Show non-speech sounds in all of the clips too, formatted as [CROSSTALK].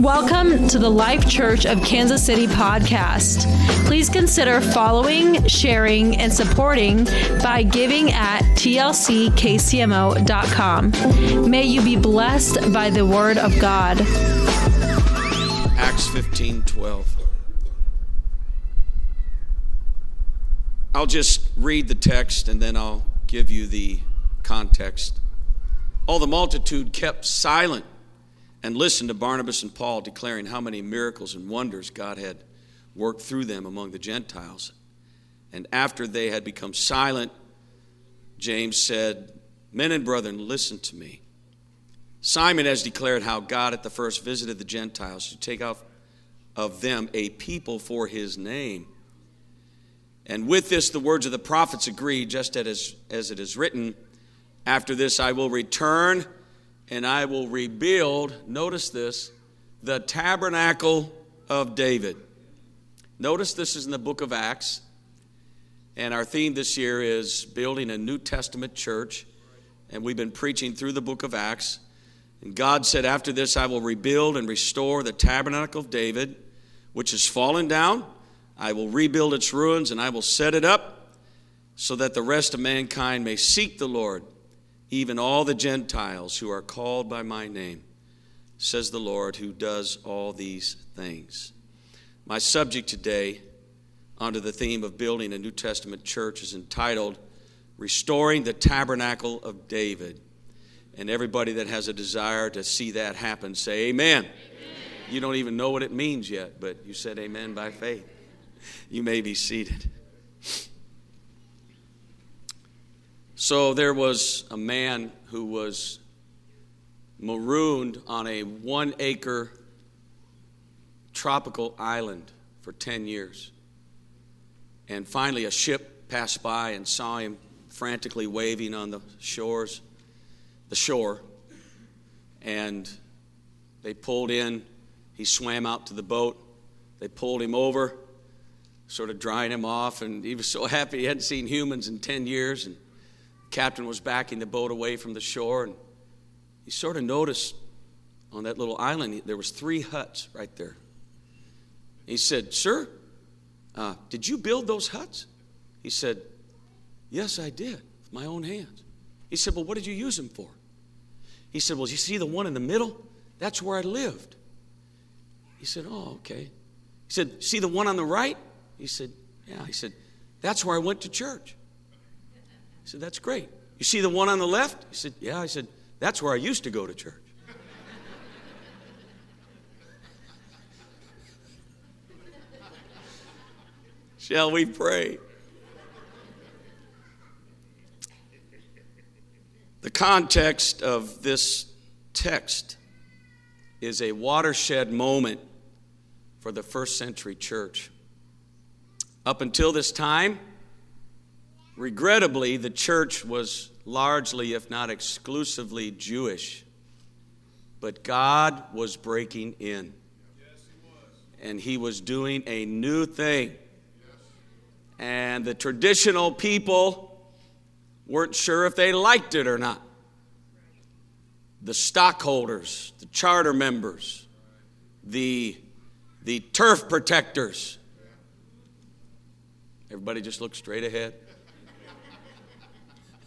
Welcome to the Life Church of Kansas City podcast. Please consider following, sharing, and supporting by giving at tlckcmo.com. May you be blessed by the word of God. Acts 15 12. I'll just read the text and then I'll give you the context. All the multitude kept silent and listened to Barnabas and Paul declaring how many miracles and wonders God had worked through them among the Gentiles. And after they had become silent, James said, Men and brethren, listen to me. Simon has declared how God at the first visited the Gentiles to take out of them a people for his name. And with this, the words of the prophets agree, just as, as it is written After this, I will return and I will rebuild, notice this, the tabernacle of David. Notice this is in the book of Acts, and our theme this year is building a New Testament church, and we've been preaching through the book of Acts. And God said, After this, I will rebuild and restore the tabernacle of David, which has fallen down. I will rebuild its ruins, and I will set it up so that the rest of mankind may seek the Lord even all the Gentiles who are called by my name, says the Lord, who does all these things. My subject today, under the theme of building a New Testament church, is entitled Restoring the Tabernacle of David. And everybody that has a desire to see that happen, say amen. amen. You don't even know what it means yet, but you said amen by faith. You may be seated. So there was a man who was marooned on a one acre tropical island for 10 years. And finally, a ship passed by and saw him frantically waving on the shores, the shore. And they pulled in. He swam out to the boat. They pulled him over, sort of drying him off. And he was so [LAUGHS] happy he hadn't seen humans in 10 years. And captain was backing the boat away from the shore, and he sort of noticed on that little island there was three huts right there. He said, "Sir, uh, did you build those huts?" He said, "Yes, I did, with my own hands." He said, "Well, what did you use them for?" He said, "Well, you see the one in the middle? That's where I lived." He said, "Oh, okay." He said, "See the one on the right?" He said, "Yeah." He said, "That's where I went to church." Said, That's great. You see the one on the left? He said, Yeah. I said, That's where I used to go to church. [LAUGHS] Shall we pray? The context of this text is a watershed moment for the first century church. Up until this time, Regrettably, the church was largely, if not exclusively, Jewish. But God was breaking in. And He was doing a new thing. And the traditional people weren't sure if they liked it or not. The stockholders, the charter members, the, the turf protectors. Everybody just look straight ahead.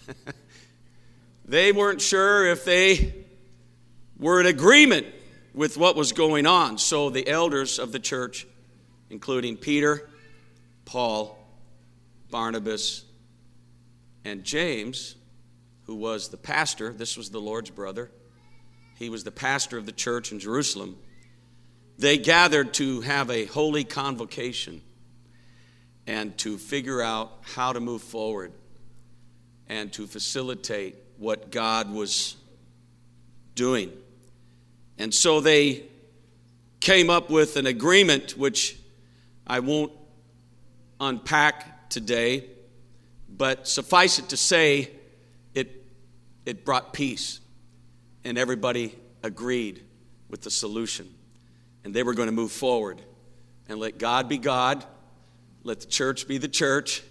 [LAUGHS] they weren't sure if they were in agreement with what was going on. So the elders of the church, including Peter, Paul, Barnabas, and James, who was the pastor, this was the Lord's brother, he was the pastor of the church in Jerusalem. They gathered to have a holy convocation and to figure out how to move forward and to facilitate what God was doing. And so they came up with an agreement, which I won't unpack today, but suffice it to say, it, it brought peace, and everybody agreed with the solution. And they were going to move forward and let God be God, let the church be the church,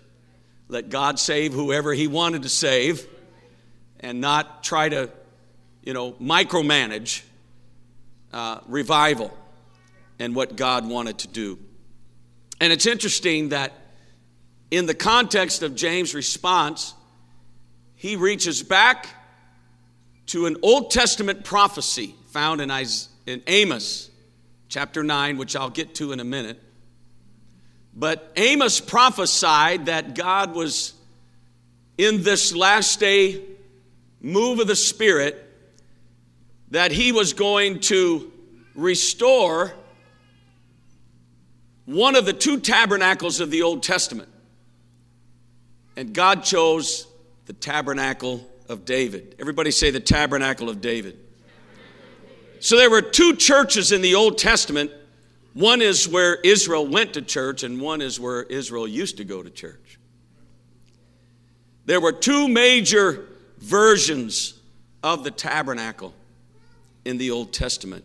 let God save whoever He wanted to save and not try to, you know, micromanage uh, revival. and what God wanted to do. And it's interesting that in the context of James' response, he reaches back to an Old Testament prophecy found in, in Amos chapter 9, which I'll get to in a minute. But Amos prophesied that God was in this last day move of the Spirit, that he was going to restore one of the two tabernacles of the Old Testament. And God chose the tabernacle of David. Everybody say the tabernacle of David. So there were two churches in the Old Testament. One is where Israel went to church, and one is where Israel used to go to church. There were two major versions of the tabernacle in the Old Testament.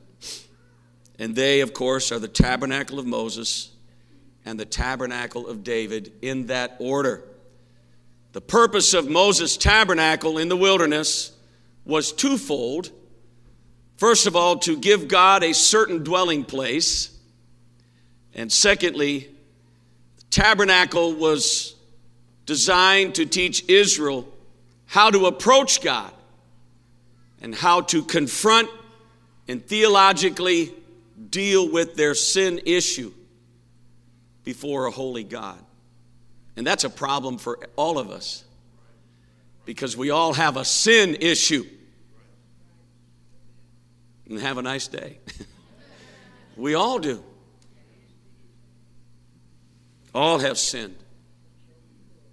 And they, of course, are the tabernacle of Moses and the tabernacle of David in that order. The purpose of Moses' tabernacle in the wilderness was twofold. First of all, to give God a certain dwelling place. And secondly, the tabernacle was designed to teach Israel how to approach God and how to confront and theologically deal with their sin issue before a holy God. And that's a problem for all of us because we all have a sin issue. And have a nice day. [LAUGHS] we all do. All have sinned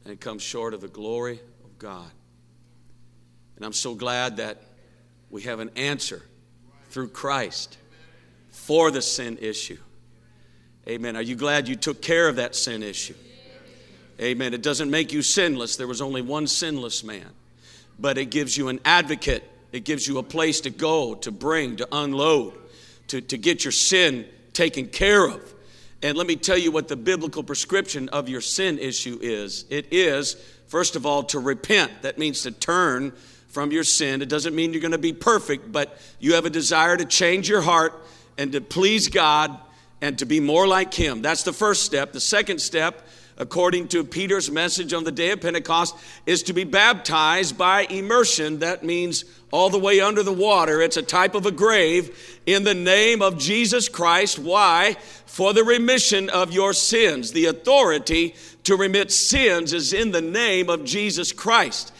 and come short of the glory of God. And I'm so glad that we have an answer through Christ for the sin issue. Amen. Are you glad you took care of that sin issue? Amen. It doesn't make you sinless. There was only one sinless man. But it gives you an advocate, it gives you a place to go, to bring, to unload, to, to get your sin taken care of. And let me tell you what the biblical prescription of your sin issue is it is, first of all, to repent. That means to turn from your sin. It doesn't mean you're going to be perfect, but you have a desire to change your heart and to please God and to be more like Him. That's the first step. The second step according to Peter's message on the day of Pentecost, is to be baptized by immersion. That means all the way under the water. It's a type of a grave in the name of Jesus Christ. Why? For the remission of your sins. The authority to remit sins is in the name of Jesus Christ.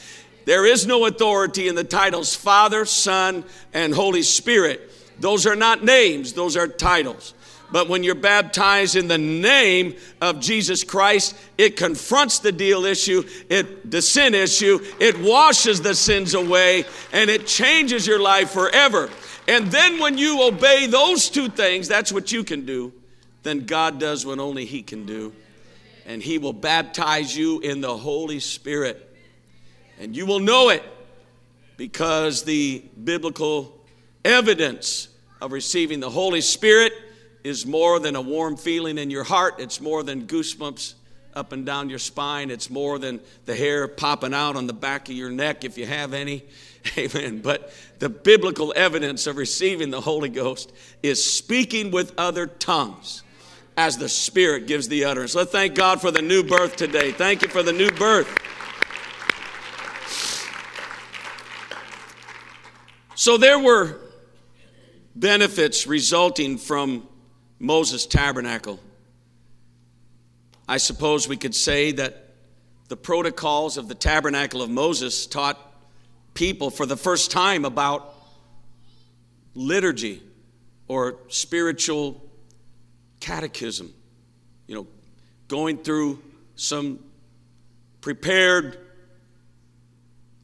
There is no authority in the titles Father, Son, and Holy Spirit. Those are not names, those are titles. But when you're baptized in the name of Jesus Christ, it confronts the deal issue, it the sin issue, it washes the sins away, and it changes your life forever. And then when you obey those two things, that's what you can do. Then God does what only He can do. And He will baptize you in the Holy Spirit. And you will know it because the biblical evidence of receiving the Holy Spirit is more than a warm feeling in your heart. It's more than goosebumps up and down your spine. It's more than the hair popping out on the back of your neck if you have any. [LAUGHS] Amen. But the biblical evidence of receiving the Holy Ghost is speaking with other tongues as the Spirit gives the utterance. Let's thank God for the new birth today. Thank you for the new birth. So there were benefits resulting from Moses' tabernacle. I suppose we could say that the protocols of the tabernacle of Moses taught people for the first time about liturgy or spiritual catechism. You know, going through some prepared,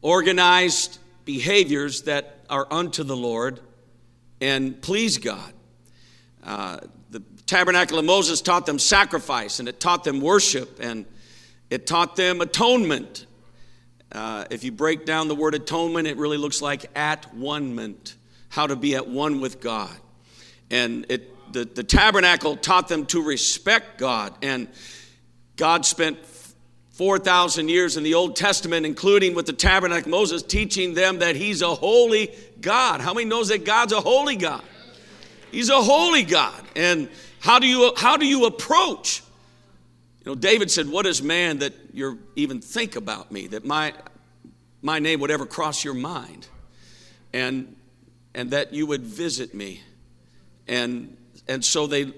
organized behaviors that are unto the Lord and please God. Uh, tabernacle of Moses taught them sacrifice and it taught them worship and it taught them atonement. Uh, if you break down the word atonement, it really looks like at one ment, how to be at one with God. And it, the, the tabernacle taught them to respect God. And God spent 4,000 years in the Old Testament, including with the tabernacle Moses, teaching them that He's a holy God. How many knows that God's a holy God? He's a holy God. And how do you how do you approach? You know, David said, What is man that you even think about me, that my my name would ever cross your mind? And and that you would visit me. And and so they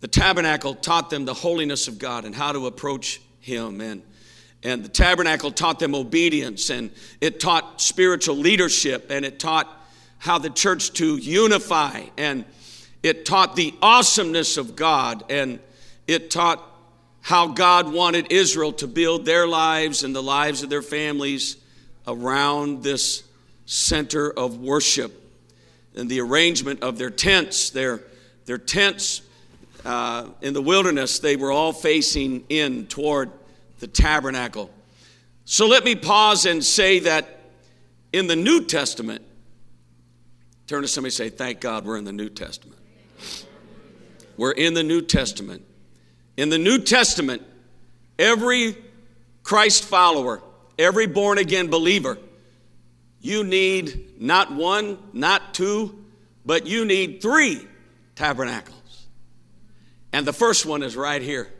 the tabernacle taught them the holiness of God and how to approach him and and the tabernacle taught them obedience and it taught spiritual leadership and it taught how the church to unify and it taught the awesomeness of God and it taught how God wanted Israel to build their lives and the lives of their families around this center of worship and the arrangement of their tents. Their, their tents uh, in the wilderness, they were all facing in toward the tabernacle. So let me pause and say that in the New Testament, turn to somebody and say, Thank God we're in the New Testament. We're in the New Testament. In the New Testament, every Christ follower, every born again believer, you need not one, not two, but you need three tabernacles. And the first one is right here.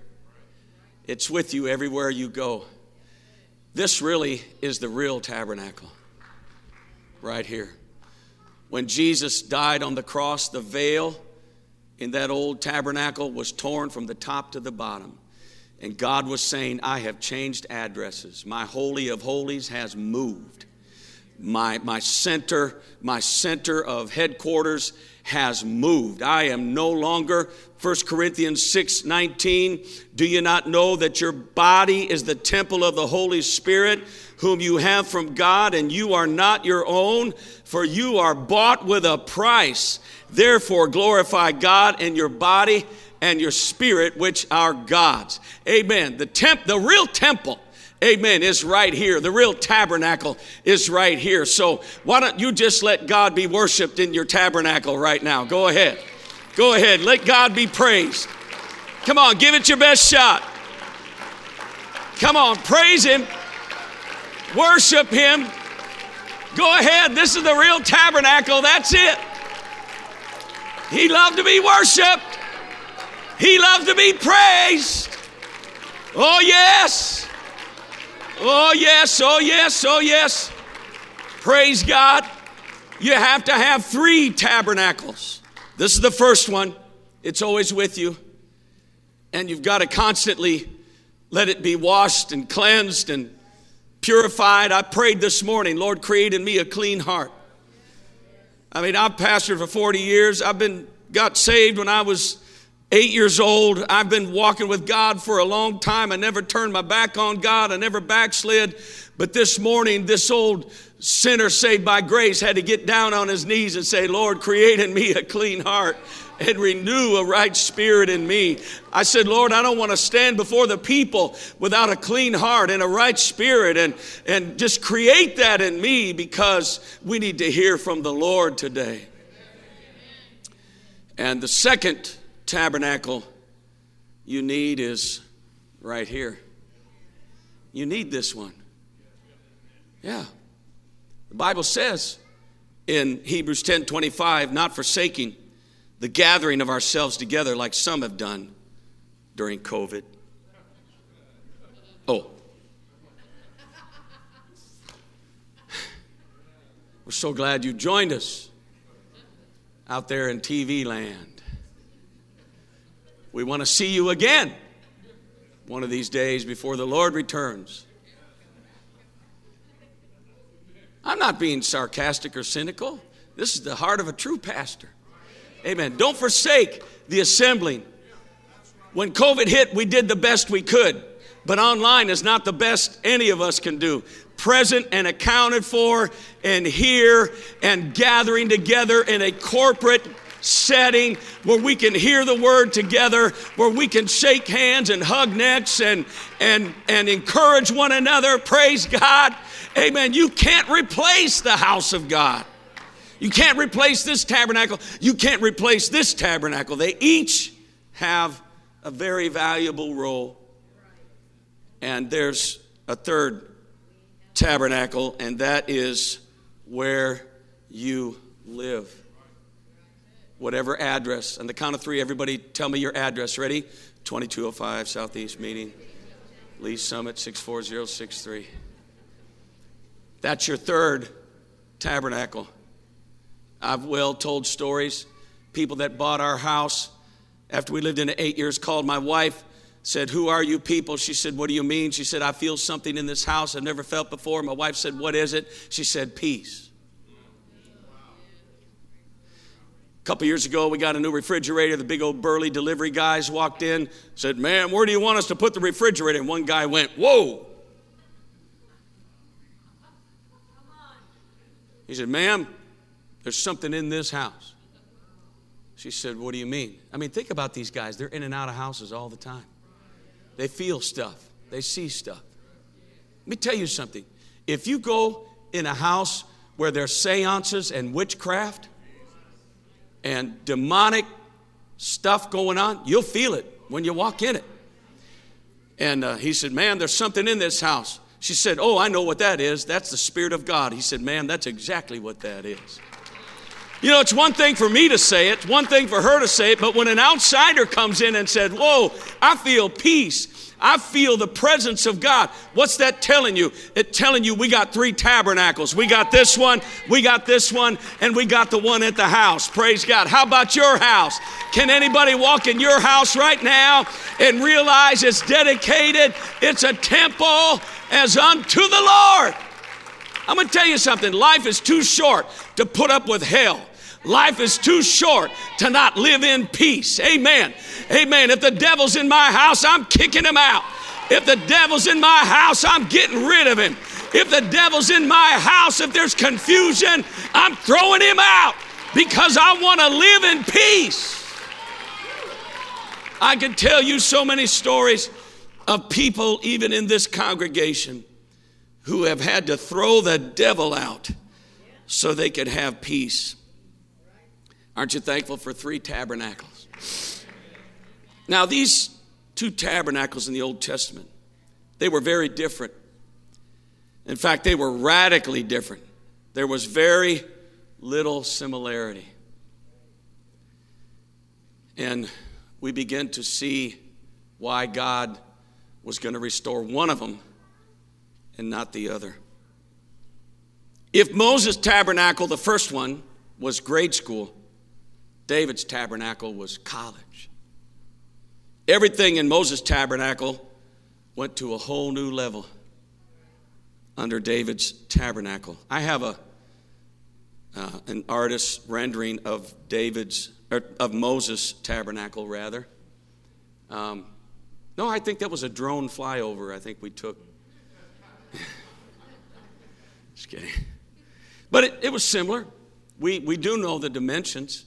It's with you everywhere you go. This really is the real tabernacle, right here. When Jesus died on the cross, the veil in that old tabernacle was torn from the top to the bottom. And God was saying, I have changed addresses. My Holy of Holies has moved. My, my center, my center of headquarters has moved. I am no longer 1 Corinthians 6 19. Do you not know that your body is the temple of the Holy Spirit, whom you have from God, and you are not your own? For you are bought with a price. Therefore, glorify God in your body and your spirit, which are God's. Amen. The temp, the real temple Amen. Is right here. The real tabernacle is right here. So why don't you just let God be worshiped in your tabernacle right now? Go ahead. Go ahead. Let God be praised. Come on, give it your best shot. Come on, praise Him. Worship Him. Go ahead. This is the real tabernacle. That's it. He loved to be worshiped. He loved to be praised. Oh, yes. Oh, yes, oh, yes, oh, yes. Praise God. You have to have three tabernacles. This is the first one, it's always with you. And you've got to constantly let it be washed and cleansed and purified. I prayed this morning, Lord, create in me a clean heart. I mean, I've pastored for 40 years. I've been got saved when I was eight years old. I've been walking with God for a long time. I never turned my back on God. I never backslid. But this morning, this old sinner saved by grace had to get down on his knees and say, Lord, create in me a clean heart and renew a right spirit in me. I said, Lord, I don't want to stand before the people without a clean heart and a right spirit and, and just create that in me because we need to hear from the Lord today. And the second tabernacle you need is right here. You need this one. Yeah. The Bible says in Hebrews 10 25, not forsaking the gathering of ourselves together like some have done during COVID. Oh. We're so glad you joined us out there in TV land. We want to see you again one of these days before the Lord returns. I'm not being sarcastic or cynical. This is the heart of a true pastor. Amen. Don't forsake the assembling. When COVID hit, we did the best we could, but online is not the best any of us can do. Present and accounted for, and here and gathering together in a corporate setting where we can hear the word together, where we can shake hands and hug necks and, and, and encourage one another. Praise God. Amen. You can't replace the house of God. You can't replace this tabernacle. You can't replace this tabernacle. They each have a very valuable role. And there's a third tabernacle, and that is where you live. whatever address. On the count of three, everybody tell me your address. Ready? 2205 Southeast Meeting, Lee Summit 64063. That's your third tabernacle. I've well told stories. People that bought our house after we lived in it eight years called my wife, said, Who are you people? She said, What do you mean? She said, I feel something in this house I've never felt before. My wife said, What is it? She said, Peace. A couple years ago, we got a new refrigerator. The big old burly delivery guys walked in, said, Ma'am, where do you want us to put the refrigerator?" And one guy went, "Whoa!" He said, "Ma'am, there's something in this house." She said, "What do you mean?" I mean, think about these guys. They're in and out of houses all the time. They feel stuff. They see stuff. Let me tell you something. If you go in a house where there's seances and witchcraft, and demonic stuff going on, you'll feel it when you walk in it. And uh, he said, Man, there's something in this house. She said, Oh, I know what that is. That's the Spirit of God. He said, Man, that's exactly what that is. You know, it's one thing for me to say it, it's one thing for her to say it, but when an outsider comes in and said, Whoa, I feel peace, I feel the presence of God. What's that telling you? It telling you we got three tabernacles. We got this one, we got this one, and we got the one at the house. Praise God. How about your house? Can anybody walk in your house right now and realize it's dedicated? It's a temple as unto the Lord. I'm going to tell you something. Life is too short to put up with hell. Life is too short to not live in peace. Amen. Amen. If the devil's in my house, I'm kicking him out. If the devil's in my house, I'm getting rid of him. If the devil's in my house, if there's confusion, I'm throwing him out because I want to live in peace. I could tell you so many stories of people, even in this congregation, who have had to throw the devil out so they could have peace. Aren't you thankful for three tabernacles? Now, these two tabernacles in the Old Testament, they were very different. In fact, they were radically different. There was very little similarity. And we begin to see why God was going to restore one of them and not the other. If Moses' tabernacle, the first one, was grade school, David's tabernacle was college. Everything in Moses' tabernacle went to a whole new level under David's tabernacle. I have a uh, an artist's rendering of David's or of Moses' tabernacle rather. Um, no, I think that was a drone flyover. I think we took. [LAUGHS] Just kidding. But it, it was similar. We, we do know the dimensions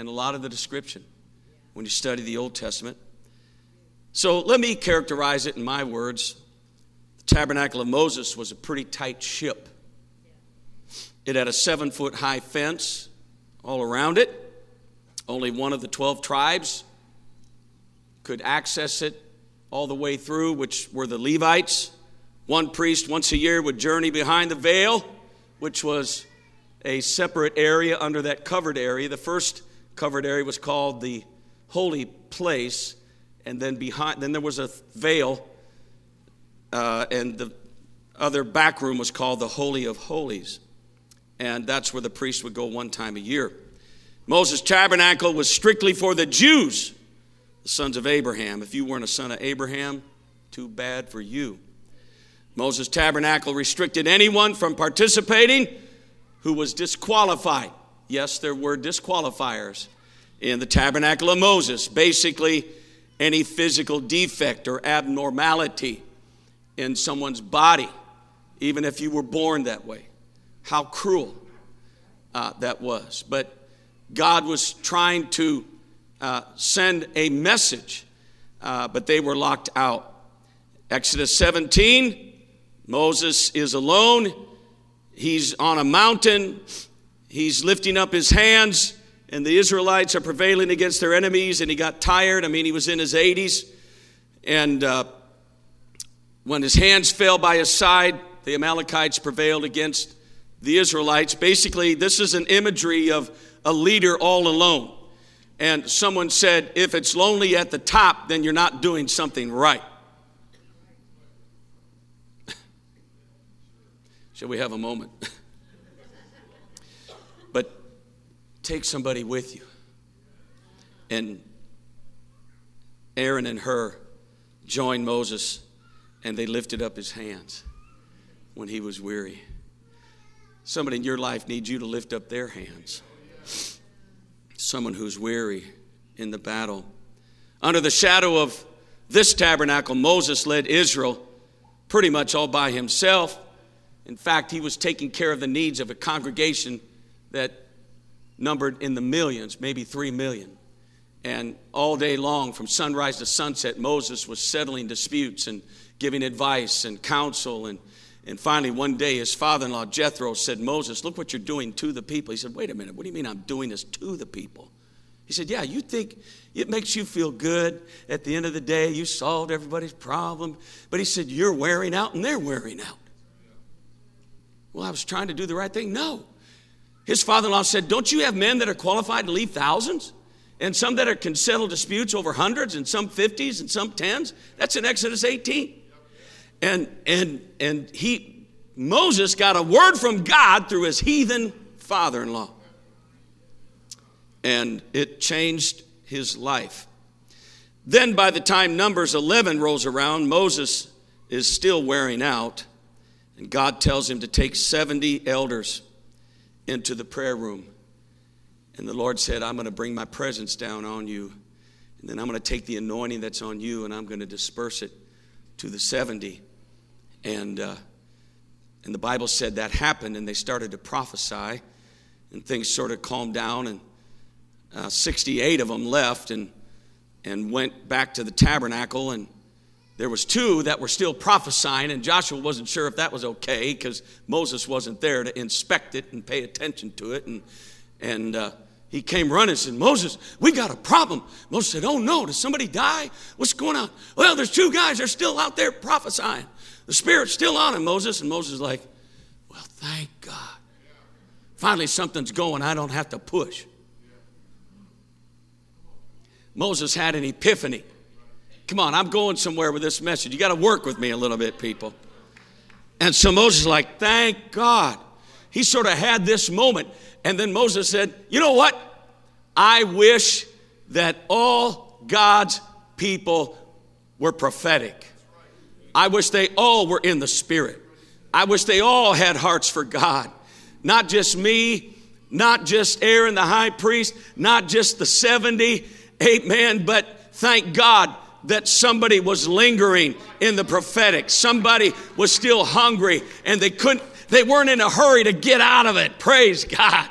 and a lot of the description when you study the Old Testament. So let me characterize it in my words. The tabernacle of Moses was a pretty tight ship. It had a seven foot high fence all around it. Only one of the 12 tribes could access it all the way through, which were the Levites. One priest once a year would journey behind the veil, which was a separate area under that covered area. The first covered area was called the holy place, and then behind, then there was a veil, uh, and the other back room was called the Holy of Holies, and that's where the priest would go one time a year. Moses' tabernacle was strictly for the Jews, the sons of Abraham. If you weren't a son of Abraham, too bad for you. Moses' tabernacle restricted anyone from participating who was disqualified. Yes, there were disqualifiers in the tabernacle of Moses. Basically, any physical defect or abnormality in someone's body, even if you were born that way. How cruel uh, that was. But God was trying to uh, send a message, uh, but they were locked out. Exodus 17, Moses is alone. He's on a mountain he's lifting up his hands, and the Israelites are prevailing against their enemies, and he got tired. I mean, he was in his 80s. And uh, when his hands fell by his side, the Amalekites prevailed against the Israelites. Basically, this is an imagery of a leader all alone. And someone said, if it's lonely at the top, then you're not doing something right. [LAUGHS] Shall we have a moment? [LAUGHS] but take somebody with you. And Aaron and Hur joined Moses and they lifted up his hands when he was weary. Somebody in your life needs you to lift up their hands. Someone who's weary in the battle. Under the shadow of this tabernacle, Moses led Israel pretty much all by himself. In fact, he was taking care of the needs of a congregation that numbered in the millions, maybe three million. And all day long, from sunrise to sunset, Moses was settling disputes and giving advice and counsel. And, and finally, one day, his father in law, Jethro, said, Moses, look what you're doing to the people. He said, Wait a minute, what do you mean I'm doing this to the people? He said, Yeah, you think it makes you feel good at the end of the day, you solved everybody's problem. But he said, You're wearing out and they're wearing out. Well, I was trying to do the right thing. No. His father in law said, Don't you have men that are qualified to lead thousands? And some that are, can settle disputes over hundreds and some 50s and some 10s? That's in Exodus 18. And, and, and he, Moses got a word from God through his heathen father in law. And it changed his life. Then, by the time Numbers 11 rolls around, Moses is still wearing out. And God tells him to take 70 elders into the prayer room. And the Lord said, I'm going to bring my presence down on you. And then I'm going to take the anointing that's on you and I'm going to disperse it to the 70. And, uh, and the Bible said that happened, and they started to prophesy, and things sort of calmed down, and uh, 68 of them left and, and went back to the tabernacle, and there was two that were still prophesying, and Joshua wasn't sure if that was okay because Moses wasn't there to inspect it and pay attention to it, and, and uh, he came running and said, Moses, we got a problem. Moses said, Oh no, did somebody die? What's going on? Well, there's two guys, they're still out there prophesying. The Spirit's still on him, Moses. And Moses is like, Well, thank God. Finally, something's going. I don't have to push. Moses had an epiphany. Come on, I'm going somewhere with this message. You got to work with me a little bit, people. And so Moses is like, Thank God. He sort of had this moment. And then Moses said, You know what? I wish that all God's people were prophetic. I wish they all were in the Spirit. I wish they all had hearts for God. Not just me, not just Aaron the high priest, not just the 70, amen, but thank God that somebody was lingering in the prophetic. Somebody was still hungry and they couldn't, they weren't in a hurry to get out of it. Praise God.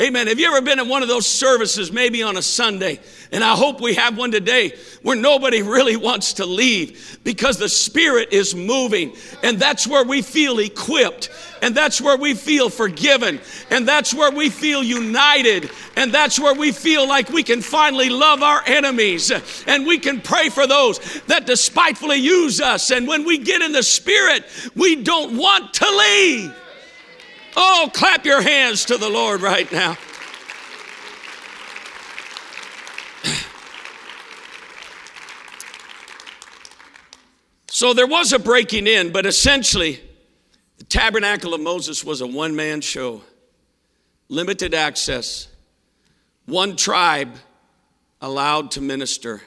Amen. Have you ever been in one of those services, maybe on a Sunday? And I hope we have one today where nobody [LAUGHS] really wants to leave because the Spirit is moving. And that's where we feel equipped. And that's where we feel forgiven. And that's where we feel united. And that's where we feel like we can finally love our enemies. And we can pray for those that despitefully use us. And when we get in the Spirit, we don't want to leave. Oh, clap your hands to the Lord right now. [CLEARS THROAT] So there was a breaking in, but essentially, the tabernacle of Moses was a one man show, limited access, one tribe allowed to minister.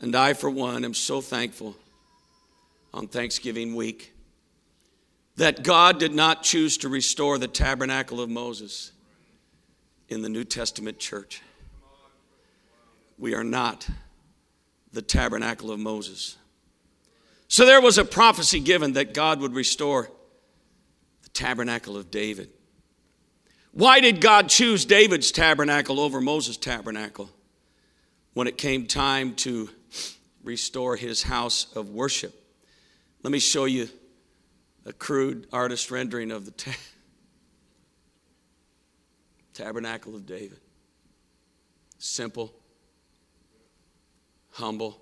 And I, for one, am so thankful on Thanksgiving week that God did not choose to restore the tabernacle of Moses in the New Testament church. We are not the tabernacle of Moses. So there was a prophecy given that God would restore the tabernacle of David. Why did God choose David's tabernacle over Moses' tabernacle when it came time to restore his house of worship? Let me show you a crude artist rendering of the ta- tabernacle of David. Simple, humble,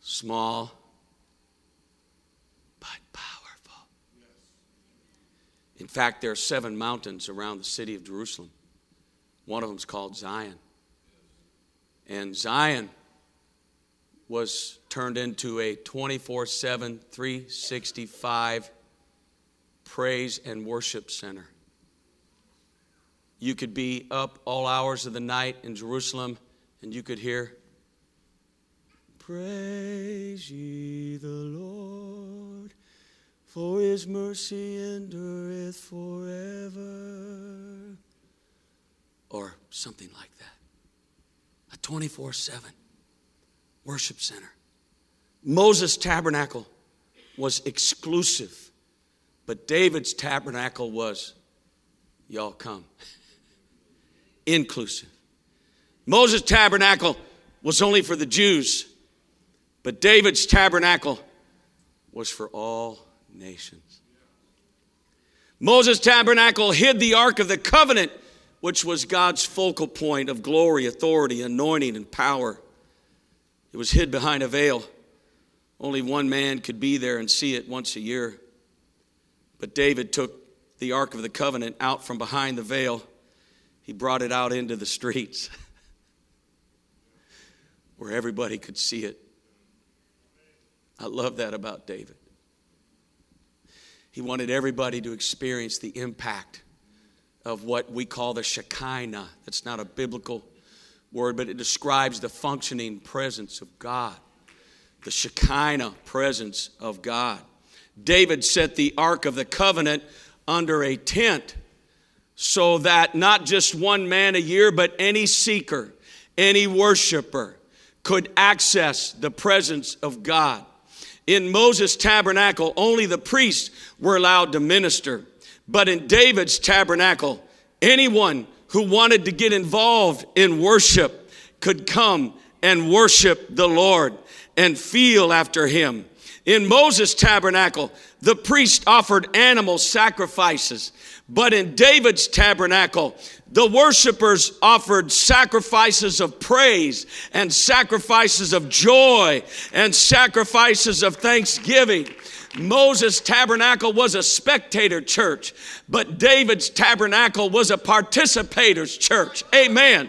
small, but powerful. In fact, there are seven mountains around the city of Jerusalem One of them is called Zion. And Zion was turned into a 24 7, 365 praise and worship center. You could be up all hours of the night in Jerusalem and you could hear, Praise ye the Lord, for his mercy endureth forever. Or something like that. A 24 7 worship center. Moses' tabernacle was exclusive, but David's tabernacle was, y'all come, [LAUGHS] inclusive. Moses' tabernacle was only for the Jews, but David's tabernacle was for all nations. Moses' tabernacle hid the Ark of the Covenant, which was God's focal point of glory, authority, anointing, and power. It was hid behind a veil. Only one man could be there and see it once a year. But David took the Ark of the Covenant out from behind the veil. He brought it out into the streets [LAUGHS] where everybody could see it. I love that about David. He wanted everybody to experience the impact of what we call the Shekinah. That's not a biblical word, but it describes the functioning presence of God, the Shekinah presence of God. David set the Ark of the Covenant under a tent so that not just one man a year, but any seeker, any worshiper could access the presence of God. In Moses' tabernacle, only the priests were allowed to minister. But in David's tabernacle, anyone who wanted to get involved in worship could come and worship the Lord and feel after him. In Moses' tabernacle, the priest offered animal sacrifices. But in David's tabernacle, the worshipers offered sacrifices of praise and sacrifices of joy and sacrifices of thanksgiving. Moses' tabernacle was a spectator church, but David's tabernacle was a participator's church. Amen.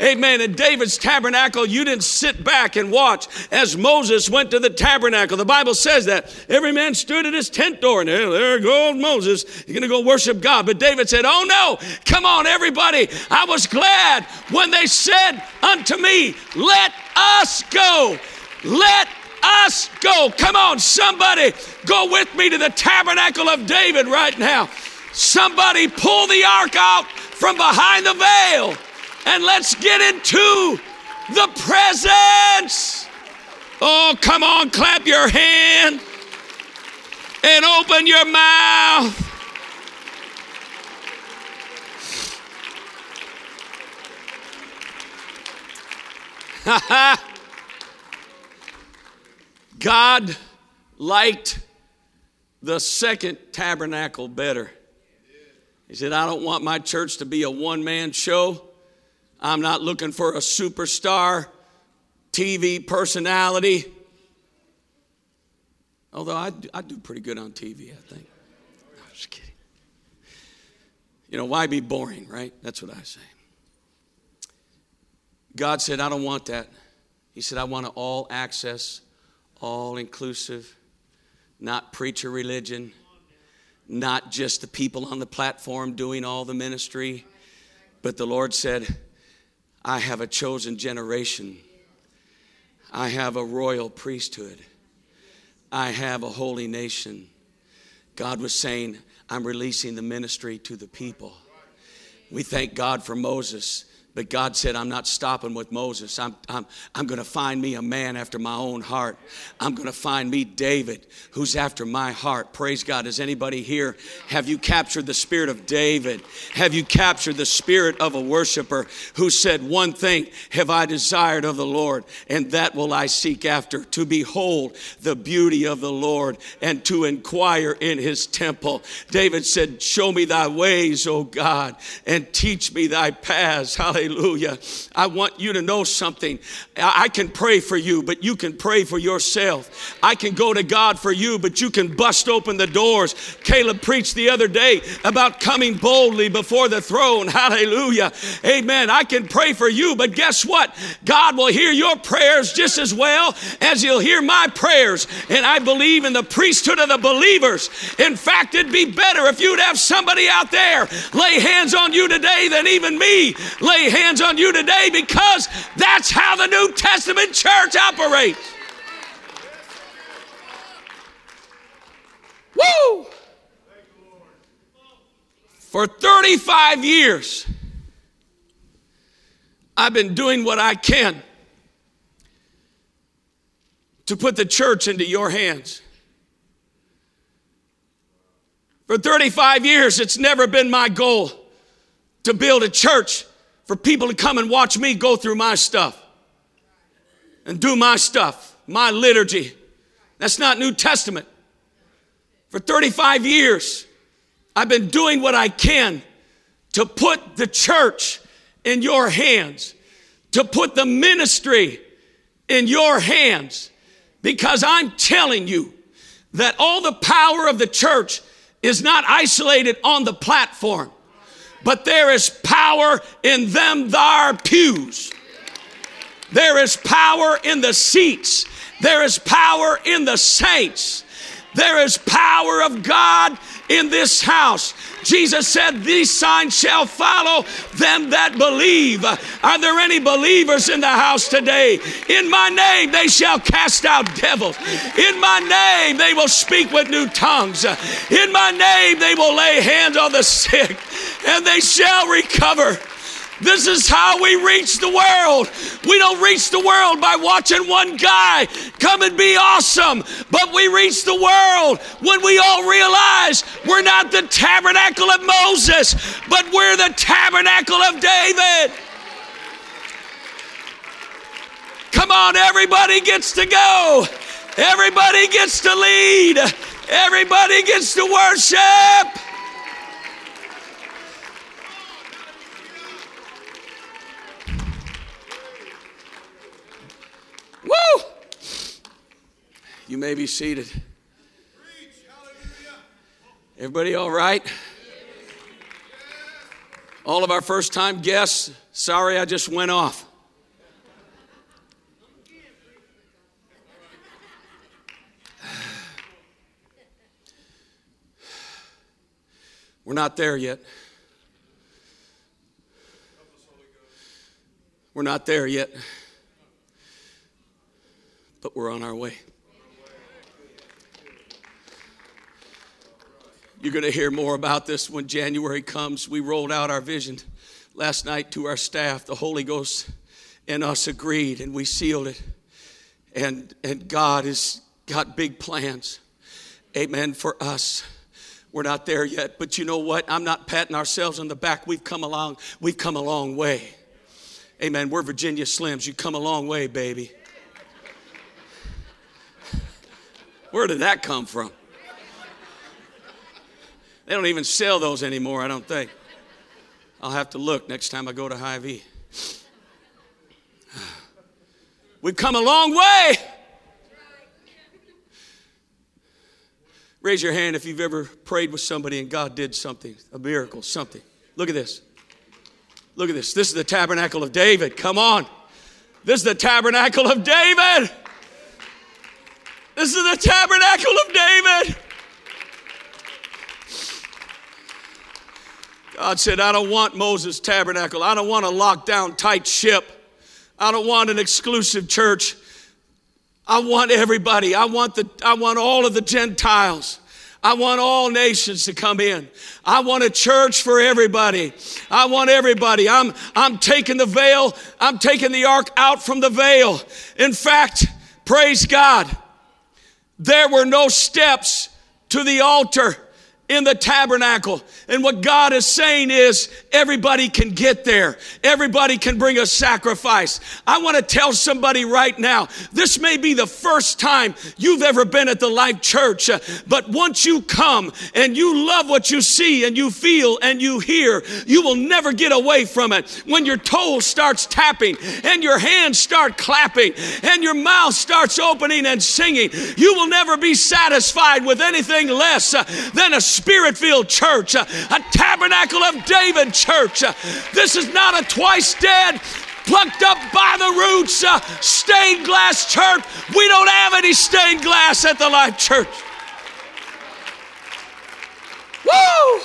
Amen. In David's tabernacle, you didn't sit back and watch as Moses went to the tabernacle. The Bible says that every man stood at his tent door, and there, there goes Moses. He's going to go worship God. But David said, Oh no, come on, everybody. I was glad when they said unto me, Let us go. Let us go. Come on, somebody, go with me to the tabernacle of David right now. Somebody pull the ark out from behind the veil and let's get into the presence. Oh, come on, clap your hand and open your mouth. Ha [LAUGHS] ha. God liked the second tabernacle better. He said, I don't want my church to be a one man show. I'm not looking for a superstar TV personality. Although I do, I do pretty good on TV, I think. No, I'm just kidding. You know, why be boring, right? That's what I say. God said, I don't want that. He said, I want to all access all inclusive, not preacher religion, not just the people on the platform doing all the ministry, but the Lord said, I have a chosen generation. I have a royal priesthood. I have a holy nation. God was saying, I'm releasing the ministry to the people. We thank God for Moses but God said, I'm not stopping with Moses. I'm, I'm, I'm going to find me a man after my own heart. I'm going to find me David, who's after my heart. Praise God. Is anybody here? Have you captured the spirit of David? Have you captured the spirit of a worshiper who said, One thing have I desired of the Lord, and that will I seek after, to behold the beauty of the Lord and to inquire in his temple. David said, Show me thy ways, O God, and teach me thy paths. [LAUGHS] Hallelujah Hallelujah. I want you to know something. I can pray for you, but you can pray for yourself. I can go to God for you, but you can bust open the doors. Caleb preached the other day about coming boldly before the throne. Hallelujah. Amen. I can pray for you, but guess what? God will hear your prayers just as well as He'll hear my prayers. And I believe in the priesthood of the believers. In fact, it'd be better if you'd have somebody out there lay hands on you today than even me lay hands on you today because that's how the New Testament church operates. Woo! For 35 years, I've been doing what I can to put the church into your hands. For 35 years, it's never been my goal to build a church for people to come and watch me go through my stuff and do my stuff, my liturgy. That's not New Testament. For 35 years, I've been doing what I can to put the church in your hands, to put the ministry in your hands, because I'm telling you that all the power of the church is not isolated on the platform, but there is power in them thar pews. There is power in the seats. There is power in the saints. There is power of God in this house. Jesus said, These signs shall follow them that believe. Are there any believers in the house today? In my name they shall cast out devils. In my name they will speak with new tongues. In my name they will lay hands on the sick and they shall recover. This is how we reach the world. We don't reach the world by watching one guy come and be awesome, but we reach the world when we all realize we're not the tabernacle of Moses, but we're the tabernacle of David. Come on, everybody gets to go. Everybody gets to lead. Everybody gets to worship. Woo! You may be seated. Everybody all right? All of our first time guests, sorry I just went off. We're not there yet. We're not there yet but we're on our way. You're going to hear more about this when January comes. We rolled out our vision last night to our staff. The Holy Ghost and us agreed and we sealed it. And, and God has got big plans. Amen. For us. We're not there yet, but you know what? I'm not patting ourselves on the back. We've come along. We've come a long way. Amen. We're Virginia Slims. You come a long way, baby. Where did that come from? They don't even sell those anymore, I don't think. I'll have to look next time I go to Hy-Vee. We've come a long way. Raise your hand if you've ever prayed with somebody and God did something, a miracle, something. Look at this. Look at this. This is the tabernacle of David. Come on. This is the tabernacle of David. This is the tabernacle of David. God said, I don't want Moses' tabernacle. I don't want a locked down, tight ship. I don't want an exclusive church. I want everybody. I want, the, I want all of the Gentiles. I want all nations to come in. I want a church for everybody. I want everybody. I'm, I'm taking the veil, I'm taking the ark out from the veil. In fact, praise God. There were no steps to the altar in the tabernacle. And what God is saying is everybody can get there. Everybody can bring a sacrifice. I want to tell somebody right now, this may be the first time you've ever been at the Life Church, uh, but once you come and you love what you see and you feel and you hear, you will never get away from it. When your toe starts tapping and your hands start clapping and your mouth starts opening and singing, you will never be satisfied with anything less uh, than a spirit filled church, a, tabernacle of David church. This is not a twice dead, plucked up by the roots, uh, stained glass church. We don't have any stained glass at the Life Church. Woo!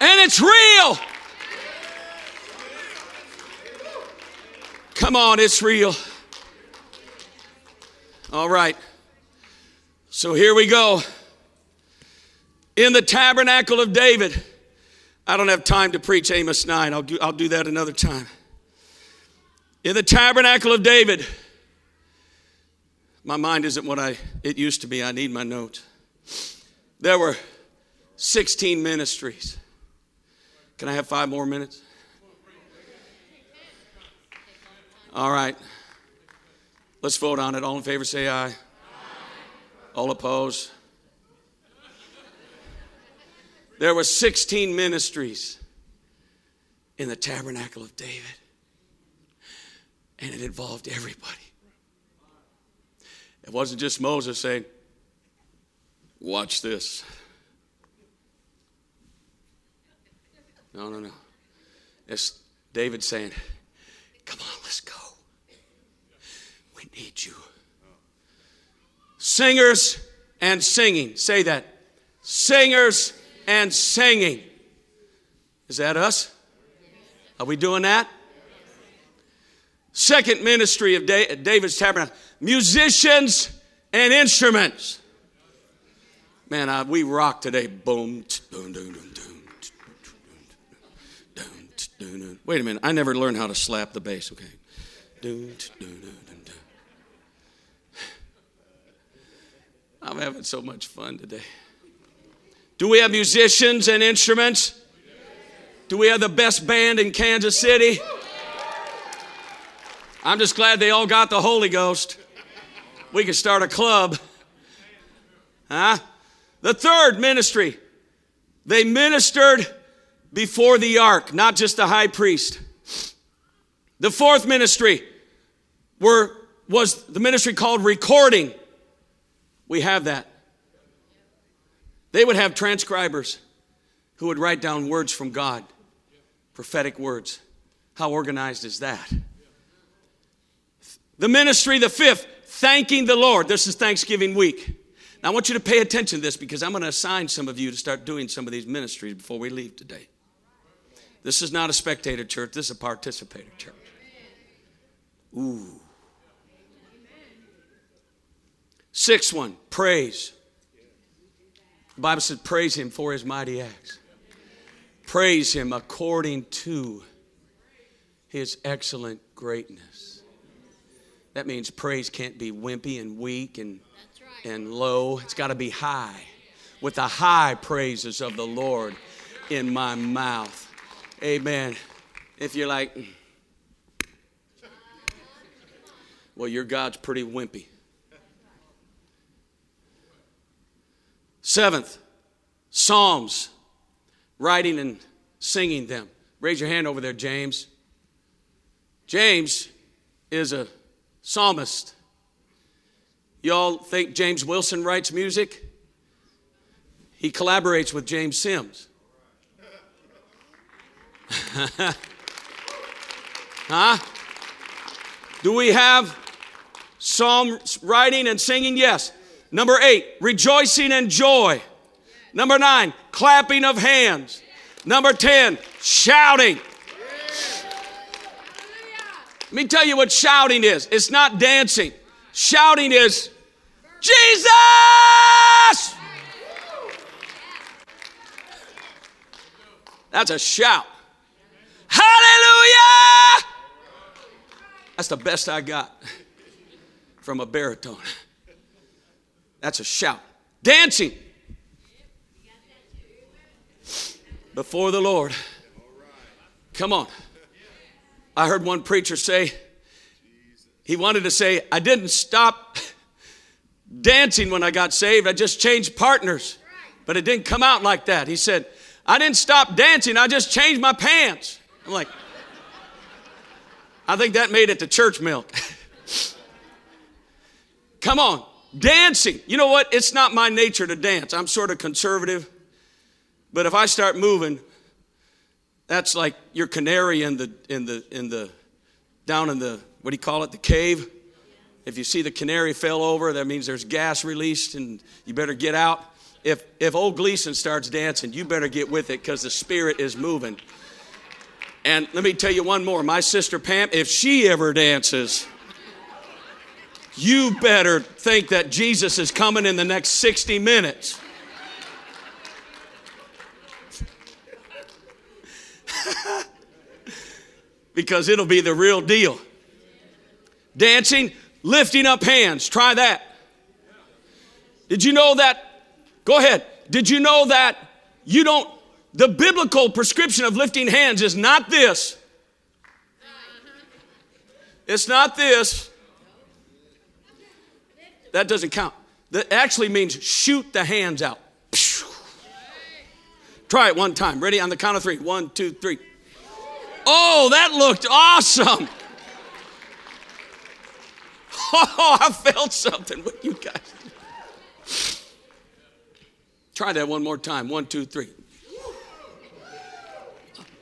And it's real. Come on, it's real. All right. So here we go in the tabernacle of David. I don't have time to preach Amos 9. I'll do, I'll do that another time. In the tabernacle of David, my mind isn't what I, it used to be. I need my notes. There were 16 ministries. Can I have five more minutes? All right. Let's vote on it. All in favor say aye. All opposed? There were 16 ministries in the tabernacle of David. And it involved everybody. It wasn't just Moses saying, Watch this. No, no, no. It's David saying, Come on, let's go. We need you. Singers and singing. Say that. Singers and singing. Is that us? Are we doing that? Second ministry of David's tabernacle musicians and instruments. Man, I, we rock today. Boom. Wait a minute. I never learned how to slap the bass. Okay. I'm having so much fun today. Do we have musicians and instruments? Do we have the best band in Kansas City? I'm just glad they all got the Holy Ghost. We could start a club. Huh? The third ministry, they ministered before the ark, not just the high priest. The fourth ministry were, was the ministry called recording. We have that. They would have transcribers who would write down words from God, prophetic words. How organized is that? The ministry, the fifth, thanking the Lord. This is Thanksgiving week. Now, I want you to pay attention to this because I'm going to assign some of you to start doing some of these ministries before we leave today. This is not a spectator church, this is a participator church. Ooh. Sixth one, praise. The Bible says, praise him for his mighty acts. Praise him according to his excellent greatness. That means praise can't be wimpy and weak and, right. and low. It's got to be high. With the high praises of the Lord in my mouth. Amen. If you're like, hmm, well, your God's pretty wimpy. Seventh, Psalms, writing and singing them. Raise your hand over there, James. James is a psalmist. Y'all think James Wilson writes music? He collaborates with James Sims. [LAUGHS] huh? Do we have psalm writing and singing? Yes. Number eight, rejoicing and joy. Number nine, clapping of hands. Number 10, shouting. Let me tell you what shouting is it's not dancing, shouting is Jesus! That's a shout. Hallelujah! That's the best I got from a baritone. That's a shout. Dancing before the Lord. Come on. I heard one preacher say, he wanted to say, I didn't stop dancing when I got saved, I just changed partners. But it didn't come out like that. He said, I didn't stop dancing, I just changed my pants. I'm like, I think that made it to church milk. [LAUGHS] Come on, dancing. You know what? It's not my nature to dance. I'm sort of conservative. But if I start moving, that's like your canary in the in the in the down in the what do you call it? The cave. If you see the canary fell over, that means there's gas released and you better get out. If if old Gleason starts dancing, you better get with it because the spirit is moving. And let me tell you one more. My sister Pam, if she ever dances, you better think that Jesus is coming in the next 60 minutes. [LAUGHS] because it'll be the real deal. Dancing, lifting up hands. Try that. Did you know that? Go ahead. Did you know that you don't, the biblical prescription of lifting hands is not this. It's not this. That doesn't count. That actually means shoot the hands out. Try it one time. Ready? On the count of three. One, two, three. Oh, that looked awesome. [LAUGHS] Oh, I felt something with you guys. Try that one more time. One, two, three.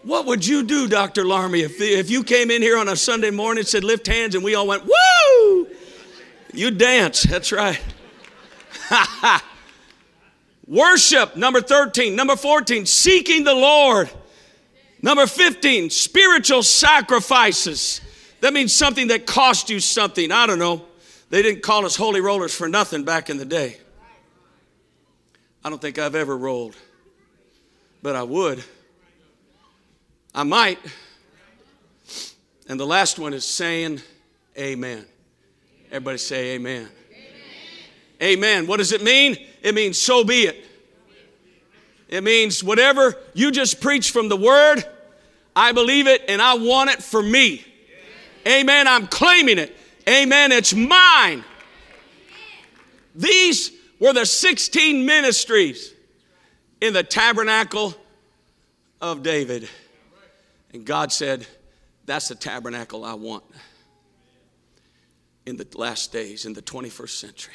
What would you do, Dr. Larmy, if, if you came in here on a Sunday morning and said, lift hands, and we all went, woo? You dance. That's right. [LAUGHS] Worship, number 13. Number 14, seeking the Lord. Number 15, spiritual sacrifices. That means something that cost you something. I don't know. They didn't call us holy rollers for nothing back in the day. I don't think I've ever rolled, but I would. I might. And the last one is saying amen. Everybody say amen. Amen. amen. What does it mean? It means so be it. It means whatever you just preach from the word, I believe it and I want it for me. Amen. I'm claiming it. Amen. It's mine. These were the 16 ministries in the tabernacle of David. And God said, That's the tabernacle I want in the last days, in the 21st century.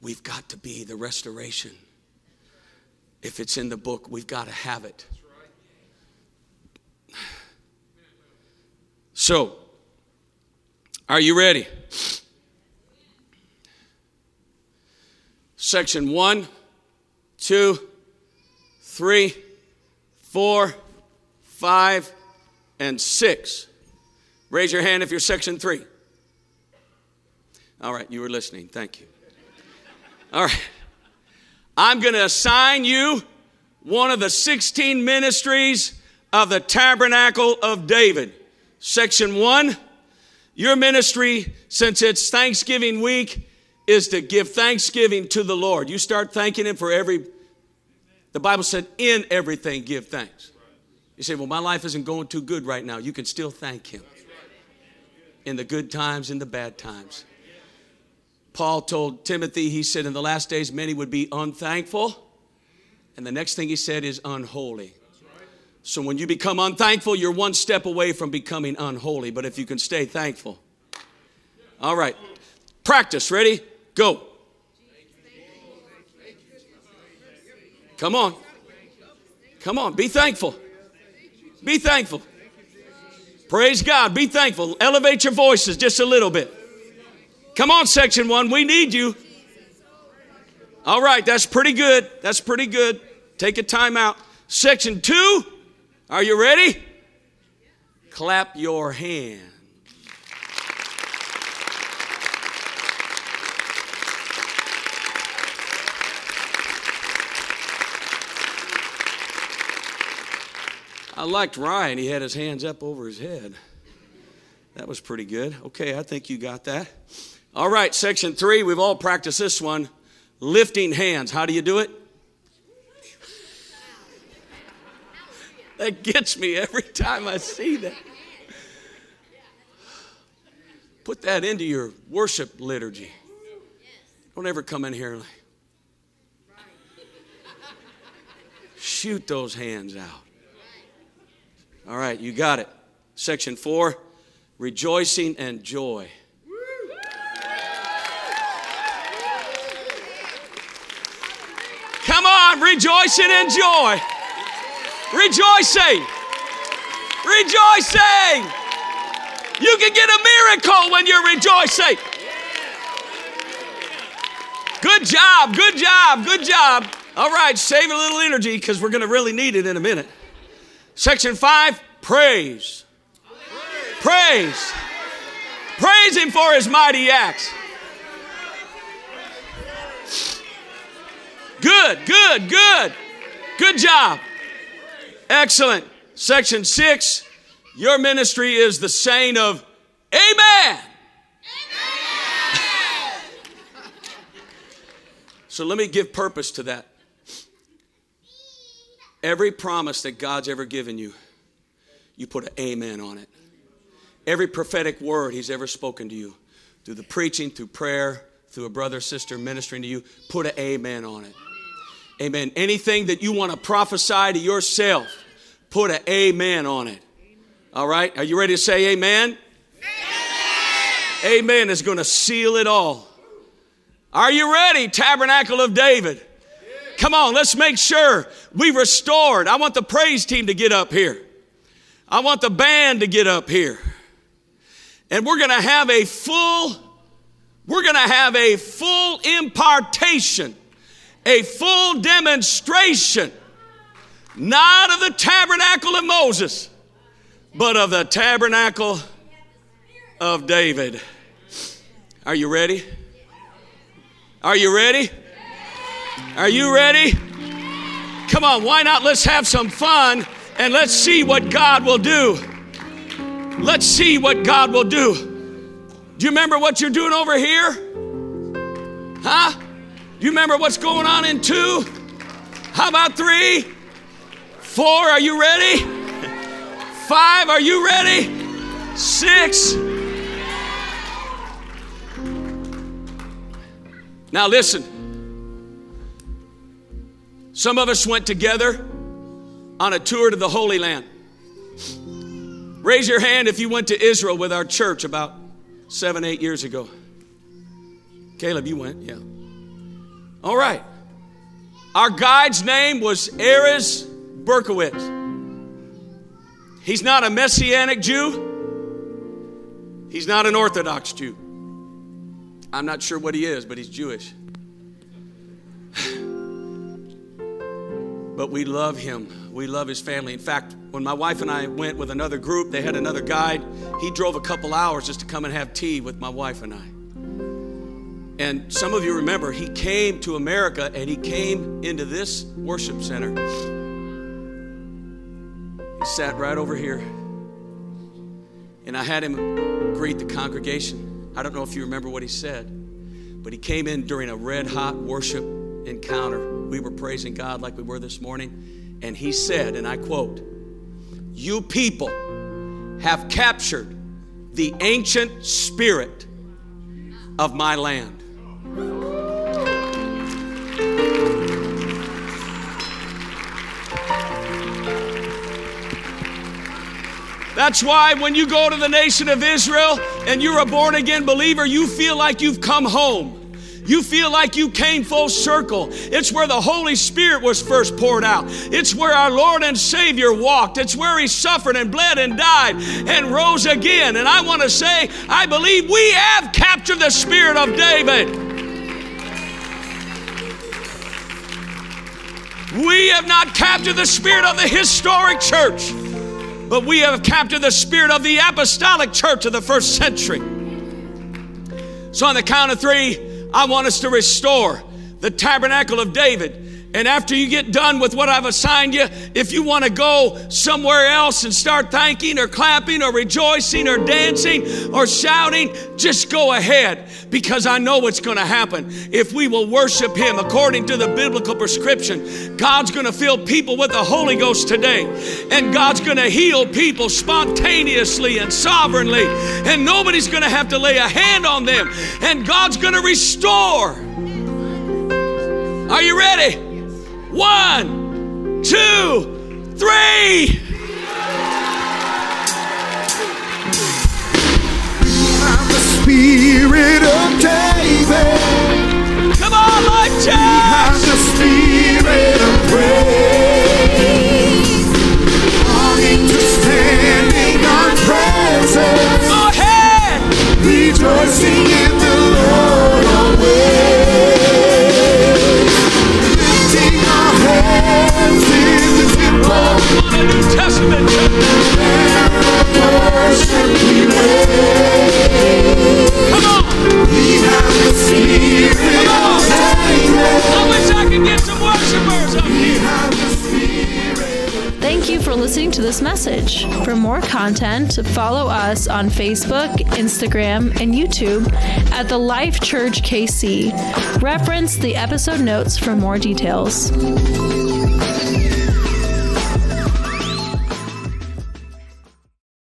We've got to be the restoration if it's in the book, we've got to have it. So, are you ready? Section one, two, three, four, five, and six. Raise your hand if you're section three. All right, you were listening. Thank you. All right. I'm going to assign you one of the 16 ministries of the tabernacle of David. Section one, your ministry, since it's Thanksgiving week, is to give thanksgiving to the Lord. You start thanking Him for every, the Bible said, in everything give thanks. You say, well, my life isn't going too good right now. You can still thank Him in the good times, in the bad times. Paul told Timothy, he said, in the last days, many would be unthankful. And the next thing he said is unholy. So when you become unthankful, you're one step away from becoming unholy. But if you can stay thankful. All right. Practice. Ready? Go. Come on. Come on. Be thankful. Be thankful. Praise God. Be thankful. Elevate your voices just a little bit. Come on, section one, we need you. All right, that's pretty good. That's pretty good. Take a time out. Section two, are you ready? Clap your hand. I liked Ryan. He had his hands up over his head. That was pretty good. Okay, I think you got that. All right, section three, we've all practiced this one. lifting hands. How do you do it? That gets me every time I see that. Put that into your worship liturgy. Don't ever come in here like, shoot those hands out. All right, you got it. Section four rejoicing and joy. Rejoicing and joy. Rejoicing. Rejoicing. You can get a miracle when you're rejoicing. Good job, good job, good job. All right, save a little energy because we're going to really need it in a minute. Section five praise. Praise. Praise Him for His mighty acts. Good, good, good. Good job. Excellent. Section six, your ministry is the saying of Amen. [LAUGHS] so let me give purpose to that. Every promise that God's ever given you, you put an amen on it. Every prophetic word He's ever spoken to you, through the preaching, through prayer, through a brother, sister ministering to you, put an amen on it. Amen. Anything that you want to prophesy to yourself, put an amen on it. All right? Are you ready to say amen? Amen, amen is going to seal it all. Are you ready, Tabernacle of David? Come on, let's make sure we restored. I want the praise team to get up here. I want the band to get up here. And we're going to have a full we're going to have a full impartation, a full demonstration not of the tabernacle of Moses, but of the tabernacle of David. Are you ready? Are you ready? Are you ready? Come on, why not? Let's have some fun and let's see what God will do. Let's see what God will do. Do you remember what you're doing over here? Huh? Do you remember what's going on in two? How about three? Four, are you ready? [LAUGHS] Five, are you ready? Six. Now listen. Some of us went together on a tour to the Holy Land. Raise your hand if you went to Israel with our church about seven, eight years ago. Caleb, you went, yeah. All right. Our guide's name was Erez Berkowitz. He's not a Messianic Jew. He's not an Orthodox Jew. I'm not sure what he is, but he's Jewish. [SIGHS] but we love him. We love his family. In fact, when my wife and I went with another group, they had another guide. He drove a couple hours just to come and have tea with my wife and I. And some of you remember, he came to America and he came into this worship center. He sat right over here. And I had him greet the congregation. I don't know if you remember what he said, but he came in during a red hot worship encounter we were praising God like we were this morning. And he said, and I quote, You people have captured the ancient spirit of my land. That's why when you go to the nation of Israel and you're a born again believer, you feel like you've come home. You feel like you came full circle. It's where the Holy Spirit was first poured out. It's where our Lord and Savior walked. It's where He suffered and bled and died and rose again. And I want to say, I believe we have captured the Spirit of David. We have not captured the spirit of the historic church, but we have captured the spirit of the apostolic church of the first century. So, on the count of three, I want us to restore the tabernacle of David And after you get done with what I've assigned you, if you want to go somewhere else and start thanking or clapping or rejoicing or dancing or shouting, just go ahead because I know what's going to happen. If we will worship Him according to the biblical prescription, God's going to fill people with the Holy Ghost today. And God's going to heal people spontaneously and sovereignly. And nobody's going to have to lay a hand on them. And God's going to restore. Are you ready? One, two, three. I'm the spirit of David. Come on, I'm Church. the spirit of praise. Longing to stand in our presence. Go ahead. Rejoicing in follow us on Facebook, Instagram, and YouTube at the Life Church KC. Reference the episode notes for more details.